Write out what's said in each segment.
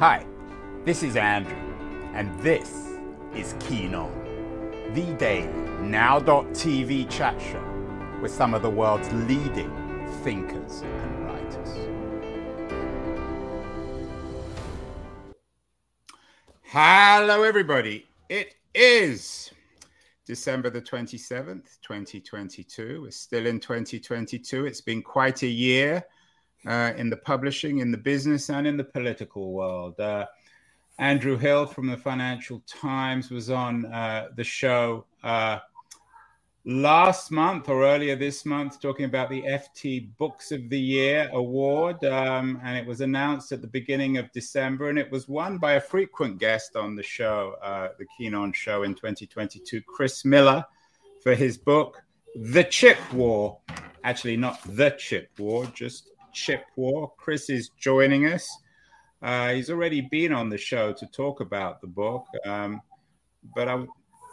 Hi, this is Andrew, and this is Keen On, the daily now.tv chat show with some of the world's leading thinkers and writers. Hello, everybody. It is December the 27th, 2022. We're still in 2022. It's been quite a year uh, in the publishing, in the business, and in the political world. Uh, Andrew Hill from the Financial Times was on uh, the show uh, last month or earlier this month talking about the FT Books of the Year award. Um, and it was announced at the beginning of December, and it was won by a frequent guest on the show, uh, the Keen On show in 2022, Chris Miller, for his book, The Chip War. Actually, not The Chip War, just Chip War. Chris is joining us. Uh, he's already been on the show to talk about the book, um, but I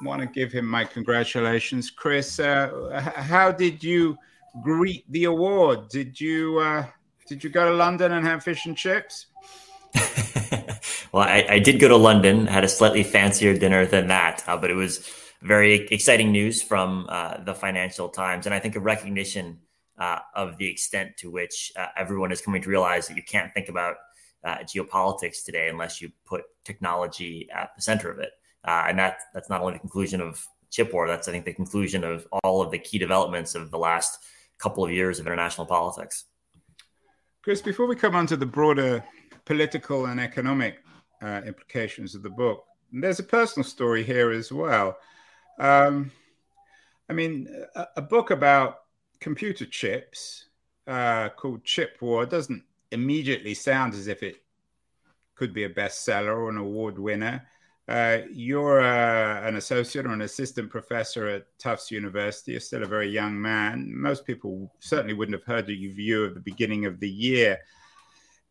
want to give him my congratulations, Chris. Uh, how did you greet the award? Did you uh, did you go to London and have fish and chips? well, I, I, did go to London, had a slightly fancier dinner than that, uh, but it was very exciting news from uh, the Financial Times, and I think a recognition uh, of the extent to which uh, everyone is coming to realize that you can't think about uh, geopolitics today unless you put technology at the center of it. Uh, and that that's not only the conclusion of chip war. That's I think the conclusion of all of the key developments of the last couple of years of international politics. Chris, before we come on to the broader political and economic uh, implications of the book, there's a personal story here as well. Um, I mean, a, a book about computer chips uh, called Chip War doesn't immediately sound as if it could be a bestseller or an award winner. Uh, you're uh, an associate or an assistant professor at Tufts University. You're still a very young man. Most people certainly wouldn't have heard of you at the beginning of the year.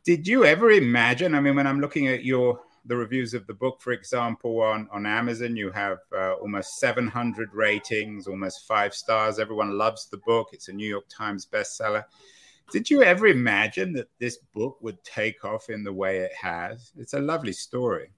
Did you ever imagine? I mean, when I'm looking at your the reviews of the book, for example, on, on Amazon, you have uh, almost 700 ratings, almost five stars. Everyone loves the book. It's a New York Times bestseller. Did you ever imagine that this book would take off in the way it has? It's a lovely story.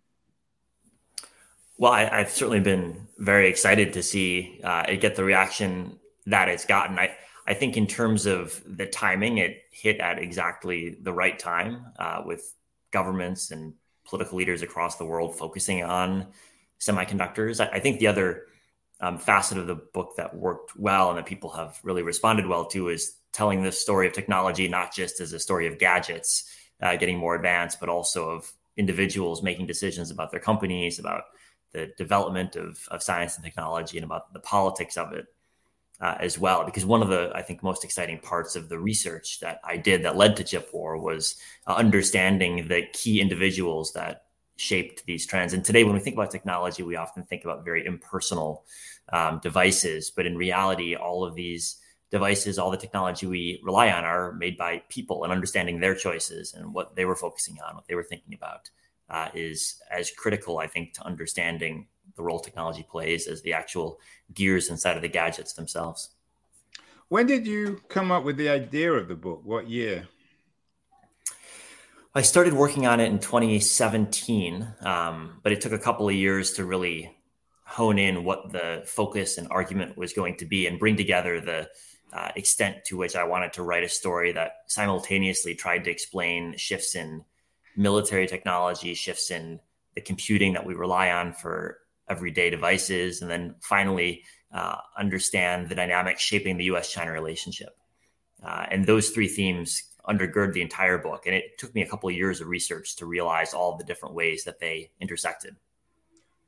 Well, I, have certainly been very excited to see uh, it get the reaction that it's gotten. I, I think in terms of the timing, it hit at exactly the right time uh, with governments and political leaders across the world focusing on semiconductors. I, I think the other um, facet of the book that worked well and that people have really responded well to is telling the story of technology not just as a story of gadgets uh, getting more advanced, but also of individuals making decisions about their companies, about the development of, of science and technology, and about the politics of it uh, as well. Because one of the, I think, most exciting parts of the research that I did that led to Chip War was uh, understanding the key individuals that shaped these trends. And today, when we think about technology, we often think about very impersonal um, devices. But in reality, all of these devices, all the technology we rely on are made by people and understanding their choices and what they were focusing on, what they were thinking about uh, is as critical, I think, to understanding the role technology plays as the actual gears inside of the gadgets themselves. When did you come up with the idea of the book? What year? I started working on it in 2017, um, but it took a couple of years to really hone in what the focus and argument was going to be and bring together the uh, extent to which I wanted to write a story that simultaneously tried to explain shifts in military technology, shifts in the computing that we rely on for everyday devices, and then finally uh, understand the dynamics shaping the US China relationship. Uh, and those three themes undergird the entire book. And it took me a couple of years of research to realize all the different ways that they intersected.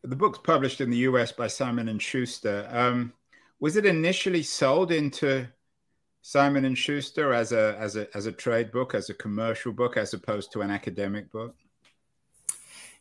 The book's published in the US by Simon and Schuster. Um, was it initially sold into Simon and Schuster as a as a as a trade book, as a commercial book, as opposed to an academic book?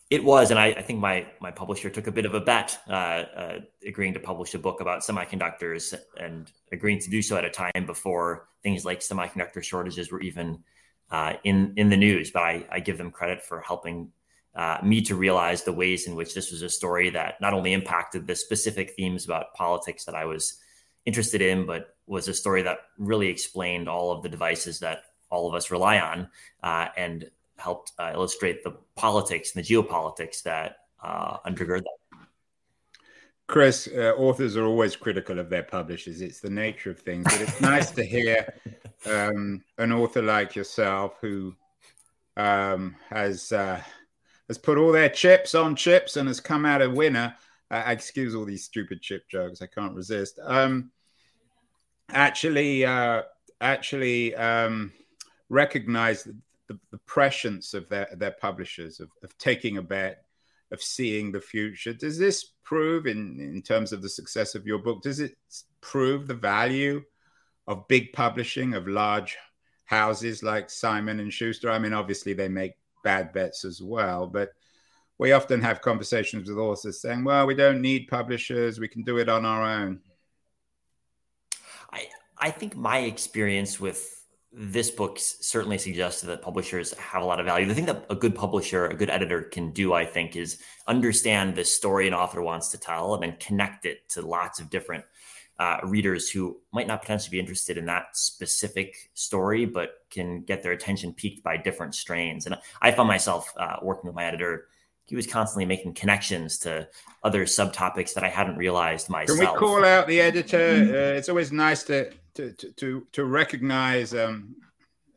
It was, and I, I think my my publisher took a bit of a bet, uh, uh, agreeing to publish a book about semiconductors and agreeing to do so at a time before things like semiconductor shortages were even uh, in in the news. But I, I give them credit for helping uh, me to realize the ways in which this was a story that not only impacted the specific themes about politics that I was interested in, but was a story that really explained all of the devices that all of us rely on uh, and helped uh, illustrate the politics and the geopolitics that uh, undergird that. Chris, uh, authors are always critical of their publishers. It's the nature of things, but it's nice to hear um, an author like yourself who um, has uh, has put all their chips on chips and has come out a winner. Uh, excuse all these stupid chip jokes. I can't resist. Um, actually, uh, actually um, recognize the, the, prescience of their, their publishers of, of taking a bet, of seeing the future. Does this prove, in, in terms of the success of your book, does it prove the value of big publishing, of large houses like Simon and Schuster? I mean, obviously they make bad bets as well, but we often have conversations with authors saying, well, we don't need publishers, we can do it on our own. I, I think my experience with this book certainly suggests that publishers have a lot of value. The thing that a good publisher, a good editor can do, I think, is understand the story an author wants to tell and then connect it to lots of different uh, readers who might not potentially be interested in that specific story, but can get their attention piqued by different strains. And I found myself uh, working with my editor he was constantly making connections to other subtopics that I hadn't realized myself. Can we call out the editor? Uh, it's always nice to to to to recognize um,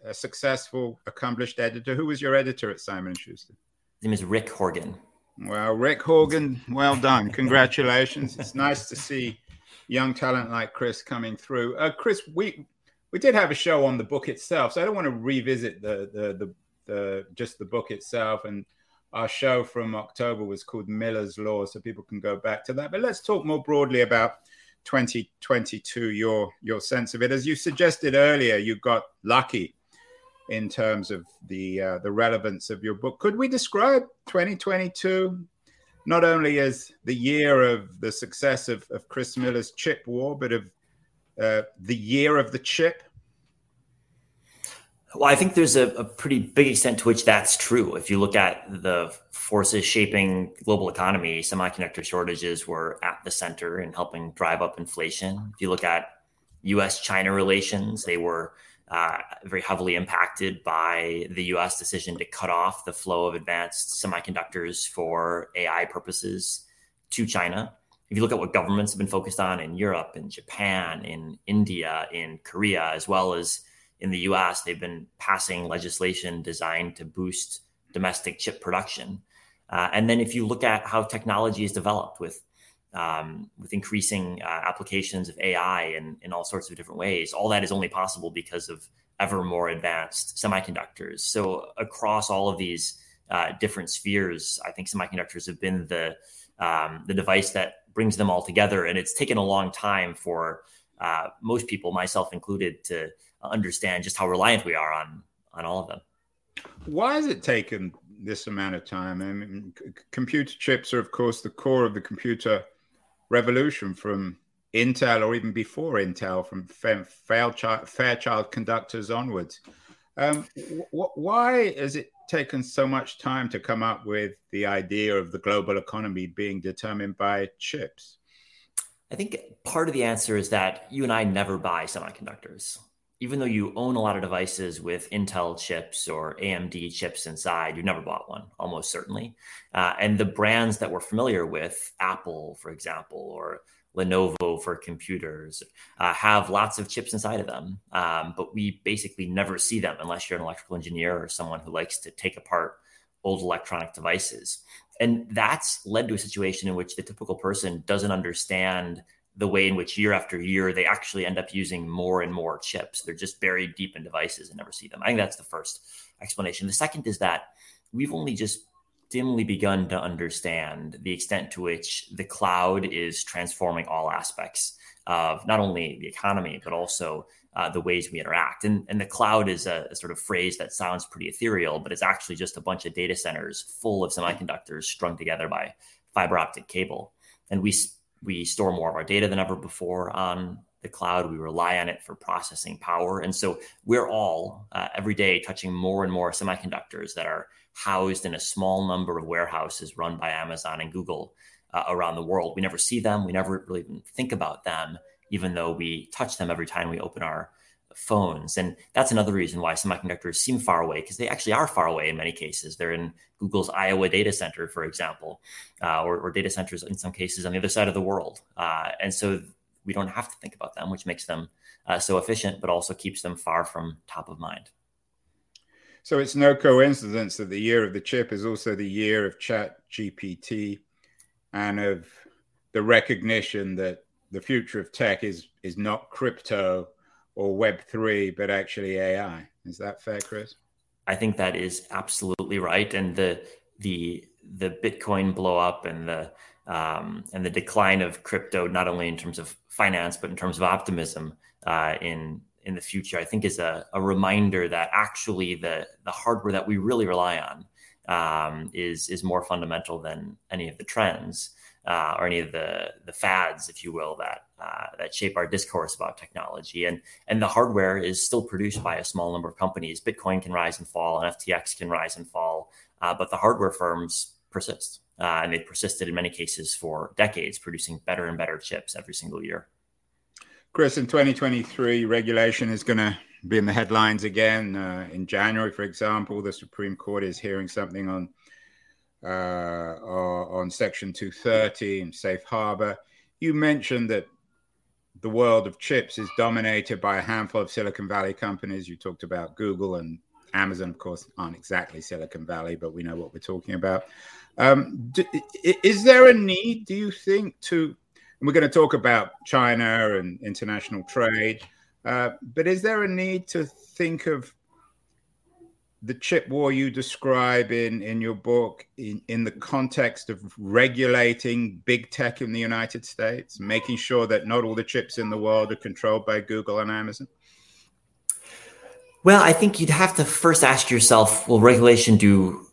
a successful, accomplished editor. Who was your editor at Simon Schuster? His name is Rick Horgan. Well, Rick Horgan, well done. Congratulations. it's nice to see young talent like Chris coming through. Uh, Chris, we we did have a show on the book itself, so I don't want to revisit the the the, the just the book itself and our show from October was called Miller's Law, so people can go back to that. But let's talk more broadly about 2022, your your sense of it. As you suggested earlier, you got lucky in terms of the uh, the relevance of your book. Could we describe 2022 not only as the year of the success of, of Chris Miller's chip war, but of uh, the year of the chip? Well, I think there's a, a, pretty big extent to which that's true. If you look at the forces shaping global economy, semiconductor shortages were at the center in helping drive up inflation. If you look at U.S.-China relations, they were uh, very heavily impacted by the U.S. decision to cut off the flow of advanced semiconductors for AI purposes to China. If you look at what governments have been focused on in Europe, in Japan, in India, in Korea, as well as in the US, they've been passing legislation designed to boost domestic chip production. Uh, and then if you look at how technology is developed with um, with increasing uh, applications of AI in, in all sorts of different ways, all that is only possible because of ever more advanced semiconductors. So across all of these uh, different spheres, I think semiconductors have been the um, the device that brings them all together, and it's taken a long time for uh, most people, myself included, to understand just how reliant we are on on all of them. Why has it taken this amount of time? I mean, c- computer chips are, of course, the core of the computer revolution from Intel or even before Intel, from Fairchild, Fairchild conductors onwards. Um, wh- why has it taken so much time to come up with the idea of the global economy being determined by chips? I think part of the answer is that you and I never buy semiconductors even though you own a lot of devices with Intel chips or AMD chips inside, you never bought one, almost certainly. Uh, and the brands that we're familiar with, Apple, for example, or Lenovo for computers, uh, have lots of chips inside of them. Um, but we basically never see them unless you're an electrical engineer or someone who likes to take apart old electronic devices. And that's led to a situation in which the typical person doesn't understand the way in which year after year they actually end up using more and more chips. They're just buried deep in devices and never see them. I think that's the first explanation. The second is that we've only just dimly begun to understand the extent to which the cloud is transforming all aspects of not only the economy, but also uh, the ways we interact. And, and the cloud is a, a, sort of phrase that sounds pretty ethereal, but it's actually just a bunch of data centers full of semiconductors strung together by fiber optic cable. And we we store more of our data than ever before on the cloud. We rely on it for processing power. And so we're all uh, every day touching more and more semiconductors that are housed in a small number of warehouses run by Amazon and Google uh, around the world. We never see them. We never really even think about them, even though we touch them every time we open our phones. And that's another reason why semiconductors seem far away because they actually are far away in many cases. They're in Google's Iowa data center, for example, uh, or, or, data centers in some cases on the other side of the world. Uh, and so we don't have to think about them, which makes them uh, so efficient, but also keeps them far from top of mind. So it's no coincidence that the year of the chip is also the year of Chat GPT and of the recognition that the future of tech is is not crypto or Web three, but actually AI. Is that fair, Chris? I think that is absolutely right, and the the the Bitcoin blow up and the um, and the decline of crypto, not only in terms of finance but in terms of optimism uh, in in the future, I think is a, a reminder that actually the the hardware that we really rely on um, is is more fundamental than any of the trends uh, or any of the the fads, if you will, that uh, that shape our discourse about technology. And and the hardware is still produced by a small number of companies. Bitcoin can rise and fall, and FTX can rise and fall, uh, but the hardware firms persist, uh, and they've persisted in many cases for decades, producing better and better chips every single year. Chris, in 2023, regulation is going to be in the headlines again. Uh, in January, for example, the Supreme Court is hearing something on uh, on Section 230 and safe harbor. You mentioned that the world of chips is dominated by a handful of Silicon Valley companies. You talked about Google and Amazon, of course, aren't exactly Silicon Valley, but we know what we're talking about. Um, do, is there a need, do you think, to and we're going to talk about China and international trade. Uh, but is there a need to think of the chip war you describe in, in your book in, in the context of regulating big tech in the United States, making sure that not all the chips in the world are controlled by Google and Amazon? Well, I think you'd have to first ask yourself will regulation do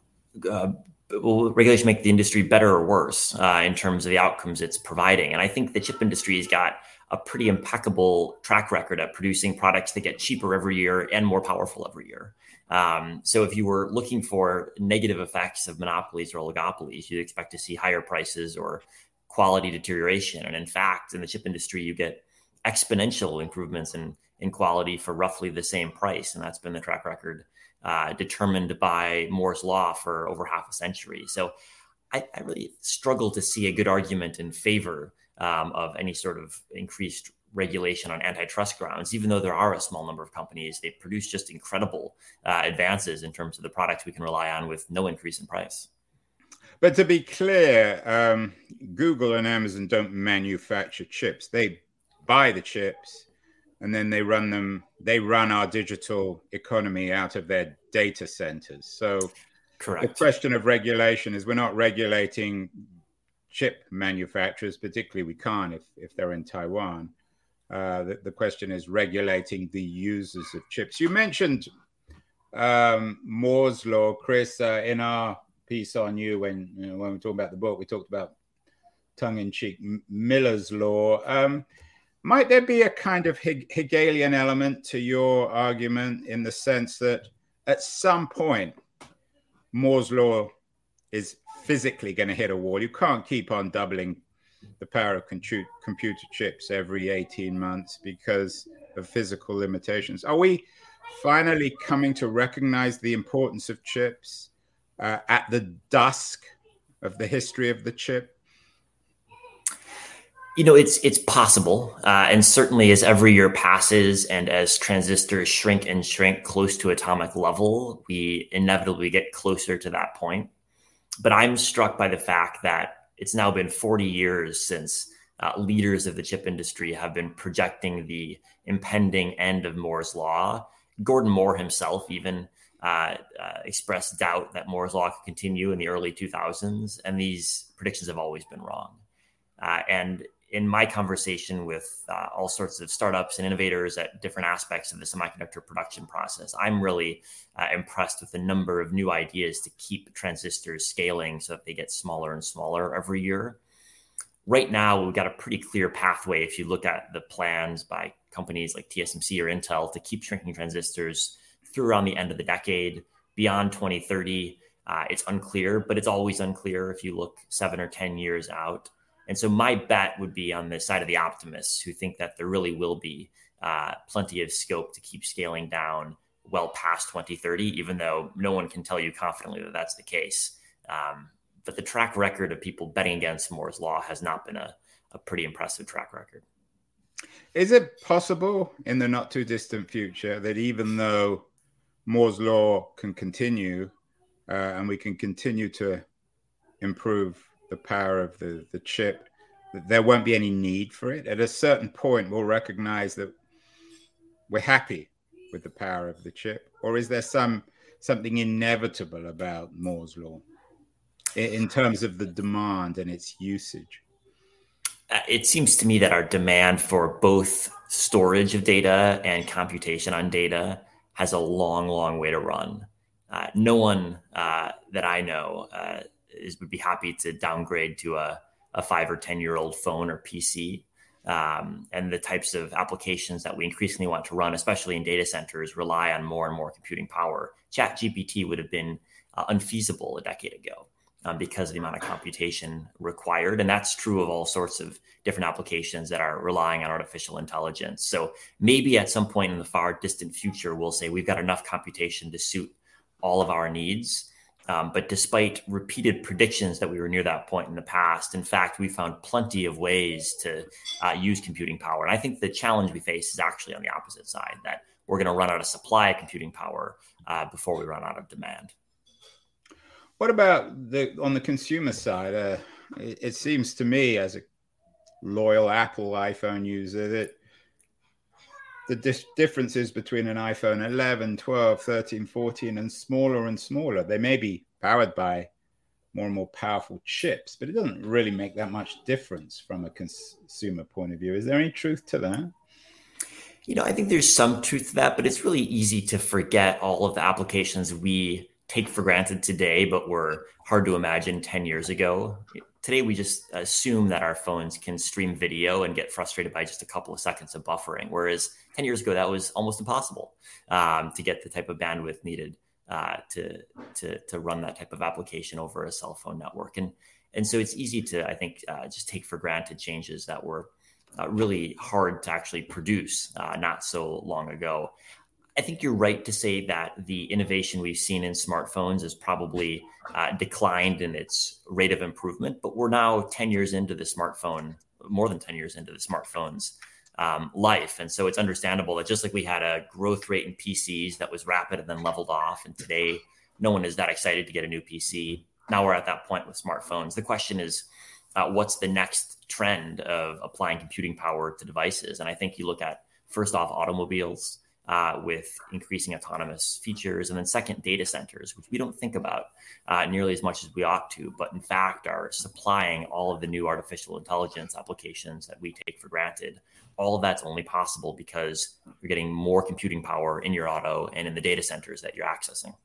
uh, will regulation make the industry better or worse uh, in terms of the outcomes it's providing? And I think the chip industry has got a pretty impeccable track record at producing products that get cheaper every year and more powerful every year. Um, so if you were looking for negative effects of monopolies or oligopolies, you'd expect to see higher prices or quality deterioration. And in fact, in the chip industry, you get exponential improvements in, in quality for roughly the same price. And that's been the track record uh, determined by Moore's law for over half a century. So I, I really struggle to see a good argument in favor um, of any sort of increased regulation on antitrust grounds, even though there are a small number of companies. They produce just incredible uh, advances in terms of the products we can rely on with no increase in price. But to be clear, um, Google and Amazon don't manufacture chips. They buy the chips and then they run them they run our digital economy out of their data centers so correct the question of regulation is we're not regulating chip manufacturers particularly we can't if, if they're in taiwan uh, the, the, question is regulating the users of chips. You mentioned um, moore's law. Chris uh, in our piece on you when you know, when we talked about the book we talked about tongue-in-cheek miller's law. Um, might there be a kind of Hegelian element to your argument in the sense that at some point, Moore's law is physically going to hit a wall? You can't keep on doubling the power of computer chips every 18 months because of physical limitations. Are we finally coming to recognize the importance of chips uh, at the dusk of the history of the chip? You know, it's it's possible, uh, and certainly as every year passes and as transistors shrink and shrink close to atomic level, we inevitably get closer to that point. But I'm struck by the fact that it's now been 40 years since uh, leaders of the chip industry have been projecting the impending end of Moore's law. Gordon Moore himself even uh, uh, expressed doubt that Moore's law could continue in the early 2000s, and these predictions have always been wrong. Uh, and in my conversation with uh, all sorts of startups and innovators at different aspects of the semiconductor production process, I'm really uh, impressed with the number of new ideas to keep transistors scaling so that they get smaller and smaller every year. Right now, we've got a pretty clear pathway if you look at the plans by companies like TSMC or Intel to keep shrinking transistors through around the end of the decade. Beyond 2030, uh, it's unclear, but it's always unclear if you look seven or 10 years out. And so my bet would be on the side of the optimists who think that there really will be uh, plenty of scope to keep scaling down well past 2030, even though no one can tell you confidently that that's the case. Um, but the track record of people betting against Moore's law has not been a, a pretty impressive track record. Is it possible in the not too distant future that even though Moore's law can continue uh, and we can continue to improve the power of the, the chip, there won't be any need for it? At a certain point, we'll recognize that we're happy with the power of the chip, or is there some something inevitable about Moore's law in terms of the demand and its usage? Uh, it seems to me that our demand for both storage of data and computation on data has a long, long way to run. Uh, no one uh, that I know uh, is would be happy to downgrade to a, a five or ten year old phone or PC. Um, and the types of applications that we increasingly want to run, especially in data centers, rely on more and more computing power. Chat GPT would have been uh, unfeasible a decade ago um, because of the amount of computation required. And that's true of all sorts of different applications that are relying on artificial intelligence. So maybe at some point in the far distant future, we'll say we've got enough computation to suit all of our needs. Um, but despite repeated predictions that we were near that point in the past, in fact, we found plenty of ways to uh, use computing power. And I think the challenge we face is actually on the opposite side that we're going to run out of supply of computing power uh, before we run out of demand. What about the on the consumer side? Uh, it, it, seems to me, as a loyal Apple iPhone user, that the dis- differences between an iPhone 11, 12, 13, 14, and smaller and smaller. They may be powered by more and more powerful chips, but it doesn't really make that much difference from a consumer point of view. Is there any truth to that? You know, I think there's some truth to that, but it's really easy to forget all of the applications we take for granted today, but were hard to imagine 10 years ago. Today, we just assume that our phones can stream video and get frustrated by just a couple of seconds of buffering. Whereas 10 years ago, that was almost impossible um, to get the type of bandwidth needed uh, to, to, to run that type of application over a cell phone network. And, and so it's easy to, I think, uh, just take for granted changes that were uh, really hard to actually produce uh, not so long ago. I think you're right to say that the innovation we've seen in smartphones has probably uh, declined in its rate of improvement, but we're now 10 years into the smartphone, more than 10 years into the smartphone's um, life. And so it's understandable that just like we had a growth rate in PCs that was rapid and then leveled off, and today no one is that excited to get a new PC. Now we're at that point with smartphones. The question is, uh, what's the next trend of applying computing power to devices? And I think you look at first off automobiles uh, with increasing autonomous features. And then, second, data centers, which we don't think about uh, nearly as much as we ought to, but in fact are supplying all of the new artificial intelligence applications that we take for granted. All of that's only possible because you're getting more computing power in your auto and in the data centers that you're accessing.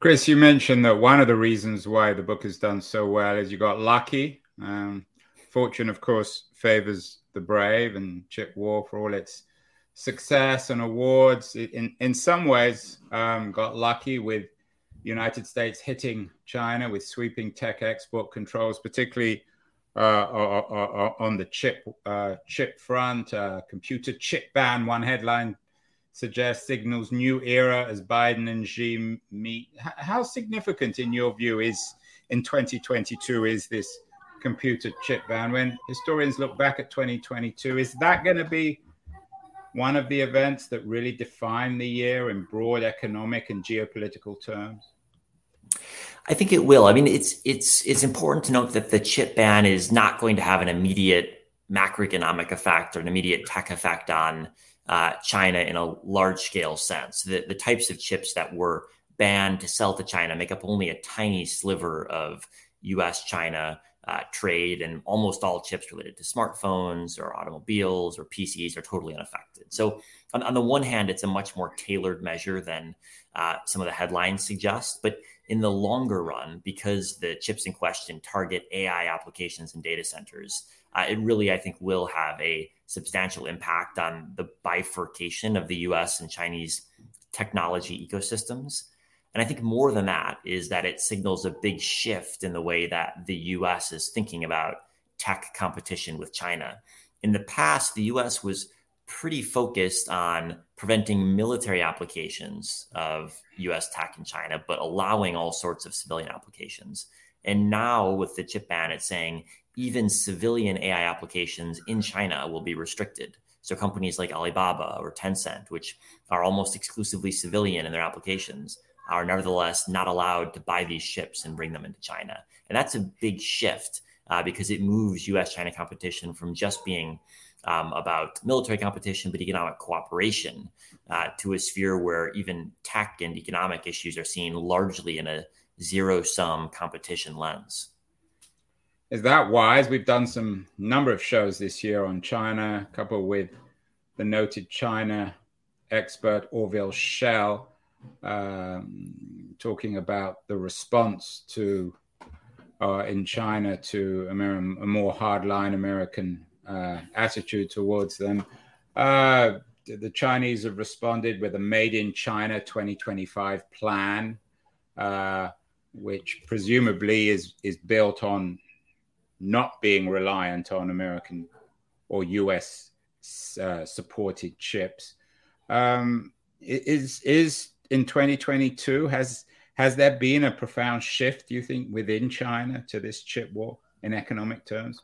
Chris, you mentioned that one of the reasons why the book has done so well is you got lucky. Um, fortune, of course, favors the brave, and Chip War, for all its success and awards. In in some ways, um, got lucky with United States hitting China with sweeping tech export controls, particularly uh, on the chip uh, chip front. Uh, computer chip ban. One headline suggests signals new era as Biden and Xi meet. How significant, in your view, is in 2022 is this computer chip ban? When historians look back at 2022, is that going to be one of the events that really define the year in broad economic and geopolitical terms? I think it will. I mean, it's it's it's important to note that the chip ban is not going to have an immediate macroeconomic effect or an immediate tech effect on uh, China in a large scale sense. The, the types of chips that were banned to sell to China make up only a tiny sliver of U.S. China uh, trade, and almost all chips related to smartphones or automobiles or PCs are totally unaffected. So, on, on the one hand, it's a much more tailored measure than uh, some of the headlines suggest. But in the longer run, because the chips in question target AI applications and data centers, uh, it really, I think, will have a substantial impact on the bifurcation of the US and Chinese technology ecosystems. And I think more than that is that it signals a big shift in the way that the US is thinking about tech competition with China. In the past, the US was pretty focused on preventing military applications of US tech in China, but allowing all sorts of civilian applications. And now with the chip ban, it's saying even civilian AI applications in China will be restricted. So companies like Alibaba or Tencent, which are almost exclusively civilian in their applications, are nevertheless not allowed to buy these ships and bring them into China. And that's a big shift uh, because it moves US China competition from just being um, about military competition, but economic cooperation uh, to a sphere where even tech and economic issues are seen largely in a zero sum competition lens. Is that wise? We've done some number of shows this year on China, a couple with the noted China expert Orville Schell, um, talking about the response to uh, in China to Amer- a more hardline American uh, attitude towards them. Uh, the Chinese have responded with a Made in China 2025 plan, uh, which presumably is is built on not being reliant on American or US uh, supported chips. Um, is is in 2022 has has there been a profound shift, do you think, within China to this chip war in economic terms?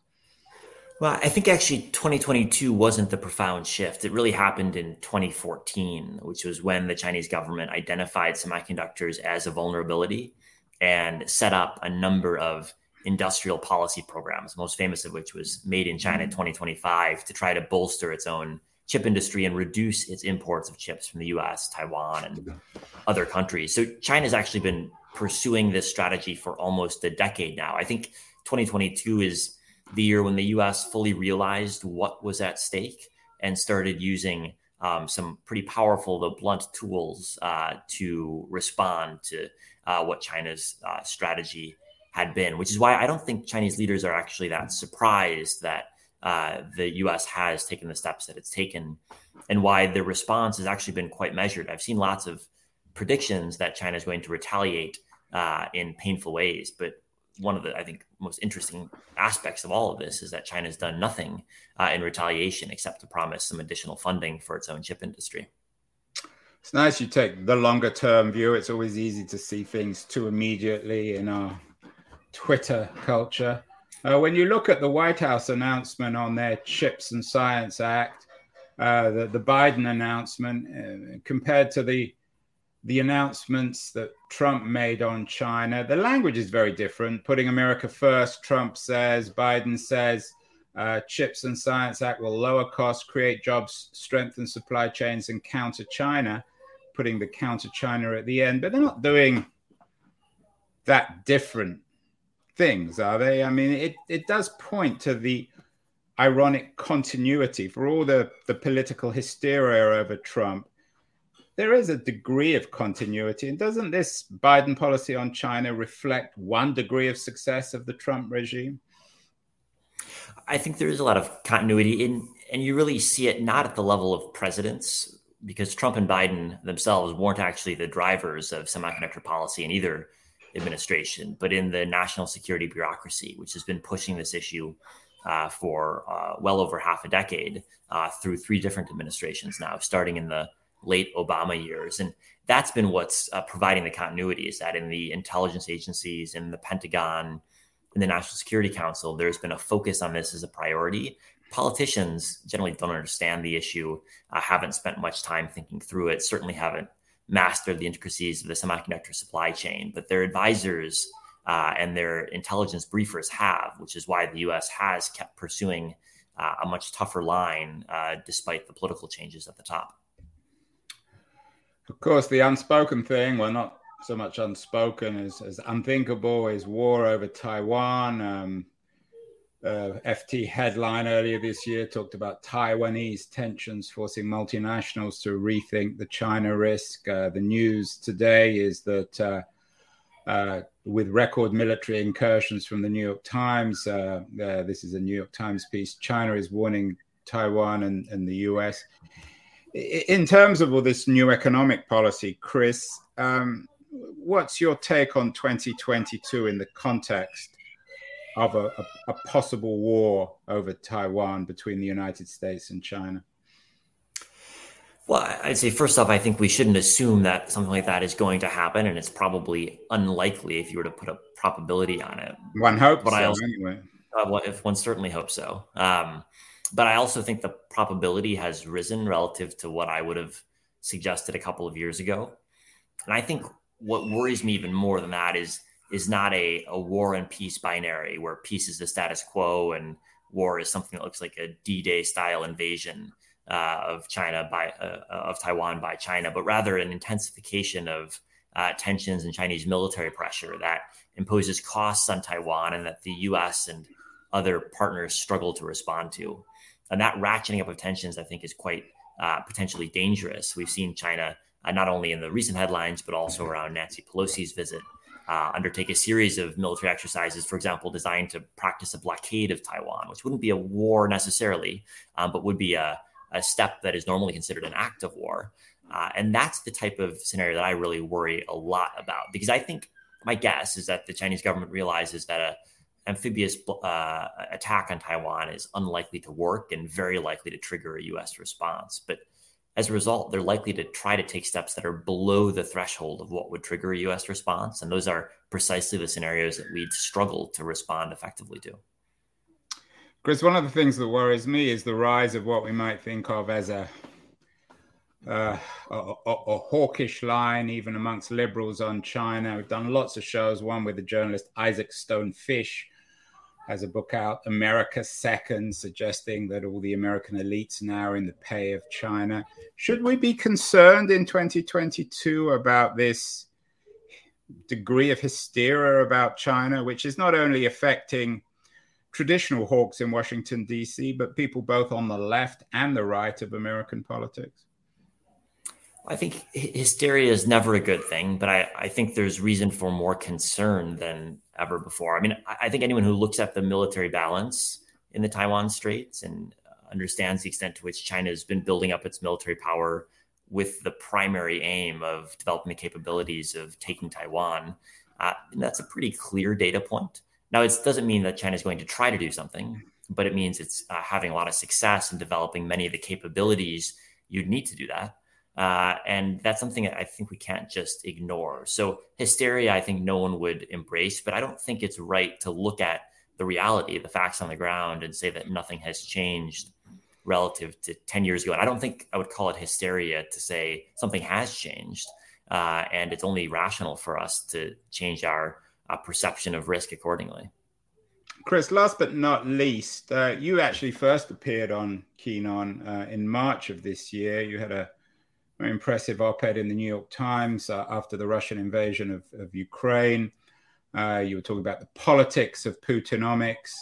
Well, I think actually 2022 wasn't the profound shift. It really happened in 2014, which was when the Chinese government identified semiconductors as a vulnerability and set up a number of industrial policy programs, most famous of which was Made in China mm-hmm. 2025 to try to bolster its own chip industry and reduce its imports of chips from the US, Taiwan, and other countries. So China's actually been pursuing this strategy for almost a decade now. I think 2022 is the year when the US fully realized what was at stake and started using um, some pretty powerful, though blunt tools uh, to respond to uh, what China's uh, strategy had been, which is why I don't think Chinese leaders are actually that surprised that uh, the U.S. has taken the steps that it's taken, and why the response has actually been quite measured. I've seen lots of predictions that China is going to retaliate uh, in painful ways, but one of the I think most interesting aspects of all of this is that China has done nothing uh, in retaliation except to promise some additional funding for its own chip industry. It's nice you take the longer term view. It's always easy to see things too immediately in our Twitter culture. Uh, when you look at the White House announcement on their Chips and Science Act, uh, the, the, Biden announcement, uh, compared to the the announcements that Trump made on China, the language is very different. Putting America first, Trump says. Biden says, uh, Chips and Science Act will lower costs, create jobs, strengthen supply chains, and counter China. Putting the counter China at the end, but they're not doing that different things, are they? I mean, it, it does point to the ironic continuity for all the, the political hysteria over Trump. There is a degree of continuity. And doesn't this Biden policy on China reflect one degree of success of the Trump regime? I think there is a lot of continuity in, and you really see it not at the level of presidents, because Trump and Biden themselves weren't actually the drivers of semiconductor policy in either administration, but in the national security bureaucracy, which has been pushing this issue uh, for uh, well over half a decade uh, through three different administrations now, starting in the late Obama years. And that's been what's uh, providing the continuity is that in the intelligence agencies, in the Pentagon, in the National Security Council, there's been a focus on this as a priority. Politicians generally don't understand the issue, haven't spent much time thinking through it, certainly haven't master the intricacies of the semiconductor supply chain, but their advisors uh, and their intelligence briefers have, which is why the U.S. has kept pursuing uh, a much tougher line uh, despite the political changes at the top. Of course, the unspoken thing, well, not so much unspoken as, as unthinkable, is war over Taiwan. Um, uh, FT headline earlier this year talked about Taiwanese tensions forcing multinationals to rethink the China risk. Uh, the news today is that uh, uh with record military incursions from the New York Times, uh, uh, this is a New York Times piece, China is warning Taiwan and, and the US. In terms of all this new economic policy, Chris, um, what's your take on 2022 in the context of a, a, a, possible war over Taiwan between the United States and China? Well, I'd say first off, I think we shouldn't assume that something like that is going to happen, and it's probably unlikely if you were to put a probability on it. One hopes, but so, I also, anyway. Uh, well, if one certainly hopes so. Um, but I also think the probability has risen relative to what I would have suggested a couple of years ago. And I think what worries me even more than that is is not a, a war and peace binary where peace is the status quo and war is something that looks like a D-Day style invasion uh, of China by uh, of Taiwan by China, but rather an intensification of uh, tensions and Chinese military pressure that imposes costs on Taiwan and that the U.S. and other partners struggle to respond to. And that ratcheting up of tensions, I think, is quite uh, potentially dangerous. We've seen China uh, not only in the recent headlines, but also around Nancy Pelosi's visit uh, undertake a series of military exercises, for example, designed to practice a blockade of Taiwan, which wouldn't be a war necessarily, um, but would be a, a, step that is normally considered an act of war. Uh, and that's the type of scenario that I really worry a lot about because I think my guess is that the Chinese government realizes that a amphibious uh, attack on Taiwan is unlikely to work and very likely to trigger a U.S. response. But as a result, they're likely to try to take steps that are below the threshold of what would trigger a US response. And those are precisely the scenarios that we'd struggle to respond effectively to. Chris, one of the things that worries me is the rise of what we might think of as a uh, a, a, a, hawkish line, even amongst liberals on China. We've done lots of shows, one with the journalist Isaac Stone Fish, has a book out, America Second, suggesting that all the American elites now are in the pay of China. Should we be concerned in 2022 about this degree of hysteria about China, which is not only affecting traditional hawks in Washington, D.C., but people both on the left and the right of American politics? I think hysteria is never a good thing, but I, I think there's reason for more concern than ever before. I mean, I think anyone who looks at the military balance in the Taiwan Straits and understands the extent to which China has been building up its military power with the primary aim of developing the capabilities of taking Taiwan, uh, that's a pretty clear data point. Now, it doesn't mean that China is going to try to do something, but it means it's uh, having a lot of success in developing many of the capabilities you'd need to do that. Uh, and that's something that I think we can't just ignore. So, hysteria, I think no one would embrace, but I don't think it's right to look at the reality, the facts on the ground, and say that nothing has changed relative to 10 years ago. And I don't think I would call it hysteria to say something has changed. Uh, and it's only rational for us to change our uh, perception of risk accordingly. Chris, last but not least, uh, you actually first appeared on Keen On uh, in March of this year. You had a impressive op-ed in the New York Times uh, after the Russian invasion of, of Ukraine. Uh, you were talking about the politics of Putinomics.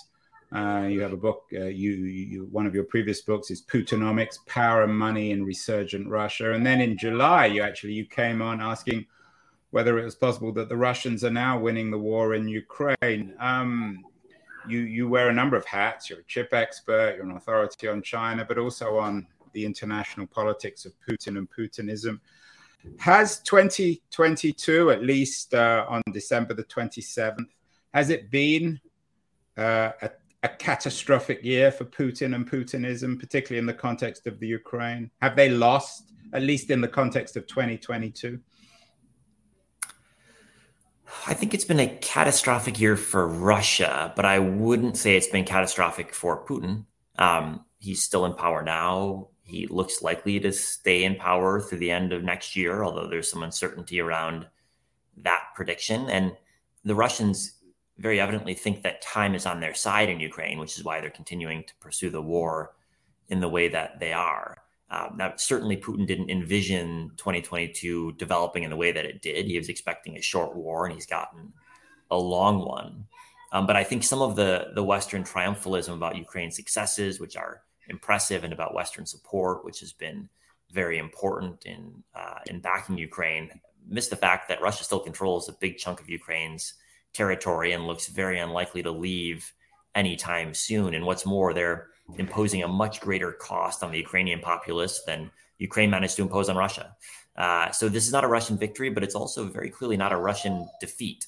Uh, you have a book. Uh, you, you, one of your previous books is Putinomics: Power and Money in Resurgent Russia. And then in July, you actually you came on asking whether it was possible that the Russians are now winning the war in Ukraine. Um, you you wear a number of hats. You're a chip expert. You're an authority on China, but also on the international politics of Putin and Putinism. Has 2022, at least uh, on December the 27th, has it been uh, a, a catastrophic year for Putin and Putinism, particularly in the context of the Ukraine? Have they lost, at least in the context of 2022? I think it's been a catastrophic year for Russia, but I wouldn't say it's been catastrophic for Putin. Um, he's still in power now. He looks likely to stay in power through the end of next year, although there's some uncertainty around that prediction. And the Russians very evidently think that time is on their side in Ukraine, which is why they're continuing to pursue the war in the way that they are. Um, now, certainly, Putin didn't envision 2022 developing in the way that it did. He was expecting a short war, and he's gotten a long one. Um, but I think some of the the Western triumphalism about Ukraine's successes, which are impressive and about Western support, which has been very important in uh, in backing Ukraine. Miss the fact that Russia still controls a big chunk of Ukraine's territory and looks very unlikely to leave anytime soon. And what's more, they're imposing a much greater cost on the Ukrainian populace than Ukraine managed to impose on Russia. Uh, so this is not a Russian victory, but it's also very clearly not a Russian defeat.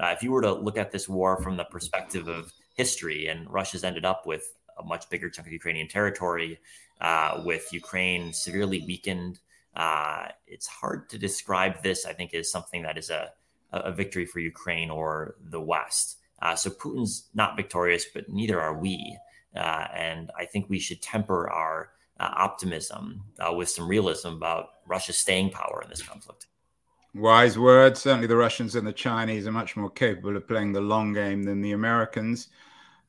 Uh, if you were to look at this war from the perspective of history, and Russia's ended up with a much bigger chunk of Ukrainian territory uh, with Ukraine severely weakened. Uh, it's hard to describe this, I think, as something that is a, a victory for Ukraine or the West. Uh, so Putin's not victorious, but neither are we. Uh, and I think we should temper our uh, optimism uh, with some realism about Russia's staying power in this conflict. Wise words. Certainly, the Russians and the Chinese are much more capable of playing the long game than the Americans.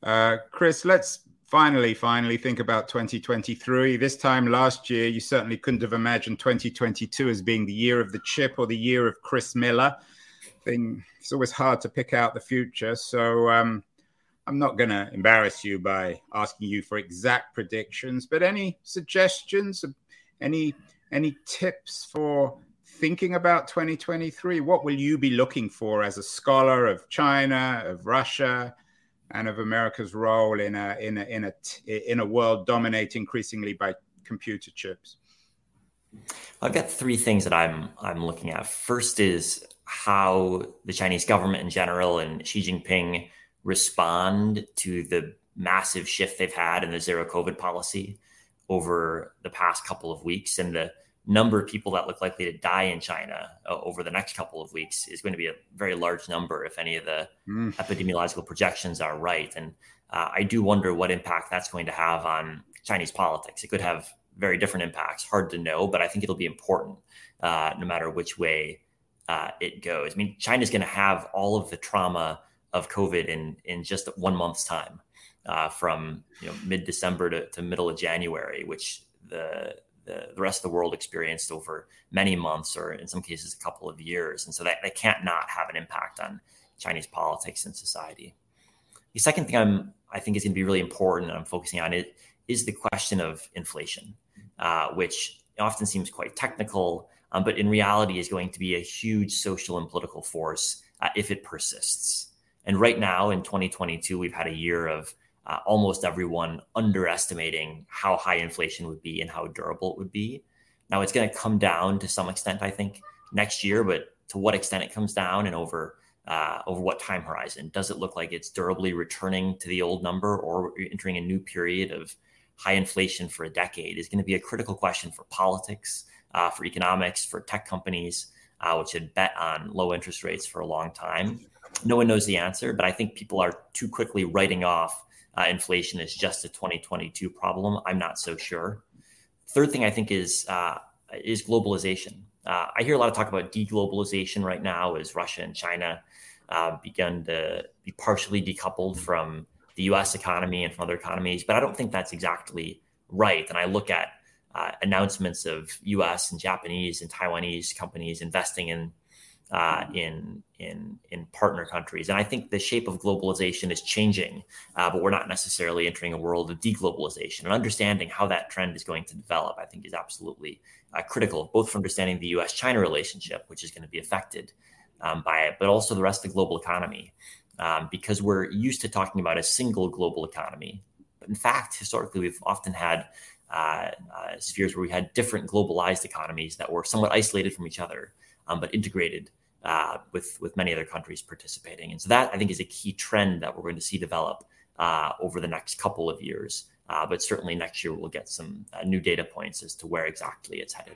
Uh, Chris, let's finally, finally think about 2023. This time last year, you certainly couldn't have imagined 2022 as being the year of the chip or the year of Chris Miller. Thing, it's always hard to pick out the future. So um, I'm not going to embarrass you by asking you for exact predictions, but any suggestions, any any tips for thinking about 2023? What will you be looking for as a scholar of China, of Russia, and of America's role in a in a in a in a world dominated increasingly by computer chips? I've got three things that I'm I'm looking at. First is how the Chinese government in general and Xi Jinping respond to the massive shift they've had in the zero COVID policy over the past couple of weeks and the number of people that look likely to die in China uh, over the next couple of weeks is going to be a very large number if any of the mm. epidemiological projections are right. And uh, I do wonder what impact that's going to have on Chinese politics. It could have very different impacts, hard to know, but I think it'll be important uh, no matter which way uh, it goes. I mean, China's going to have all of the trauma of COVID in in just one month's time, uh, from you know mid December to, to middle of January, which the, the, the rest of the world experienced over many months, or in some cases a couple of years, and so that, can't not have an impact on Chinese politics and society. The second thing I'm I think is going to be really important, and I'm focusing on it, is the question of inflation, uh, which often seems quite technical, um, but in reality is going to be a huge social and political force uh, if it persists. And right now in 2022, we've had a year of uh, almost everyone underestimating how high inflation would be and how durable it would be. Now it's going to come down to some extent, I think, next year, but to what extent it comes down and over uh, over what time horizon? Does it look like it's durably returning to the old number or entering a new period of high inflation for a decade? Is going to be a critical question for politics, uh, for economics, for tech companies, uh, which had bet on low interest rates for a long time no one knows the answer, but I think people are too quickly writing off uh, inflation is just a 2022 problem. I'm not so sure. Third thing I think is uh, is globalization. Uh, I hear a lot of talk about deglobalization right now as Russia and China uh, begun to be partially decoupled from the U.S. economy and from other economies, but I don't think that's exactly right. And I look at uh, announcements of U.S. and Japanese and Taiwanese companies investing in uh, in in in partner countries. And I think the shape of globalization is changing, uh, but we're not necessarily entering a world of deglobalization. And understanding how that trend is going to develop, I think, is absolutely uh, critical, both for understanding the U.S.-China relationship, which is going to be affected um, by it, but also the rest of the global economy, um, because we're used to talking about a single global economy. But in fact, historically, we've often had uh, uh, spheres where we had different globalized economies that were somewhat isolated from each other um, but integrated uh, with with many other countries participating. And so that I think is a key trend that we're going to see develop uh, over the next couple of years. Uh, but certainly next year we'll get some uh, new data points as to where exactly it's headed.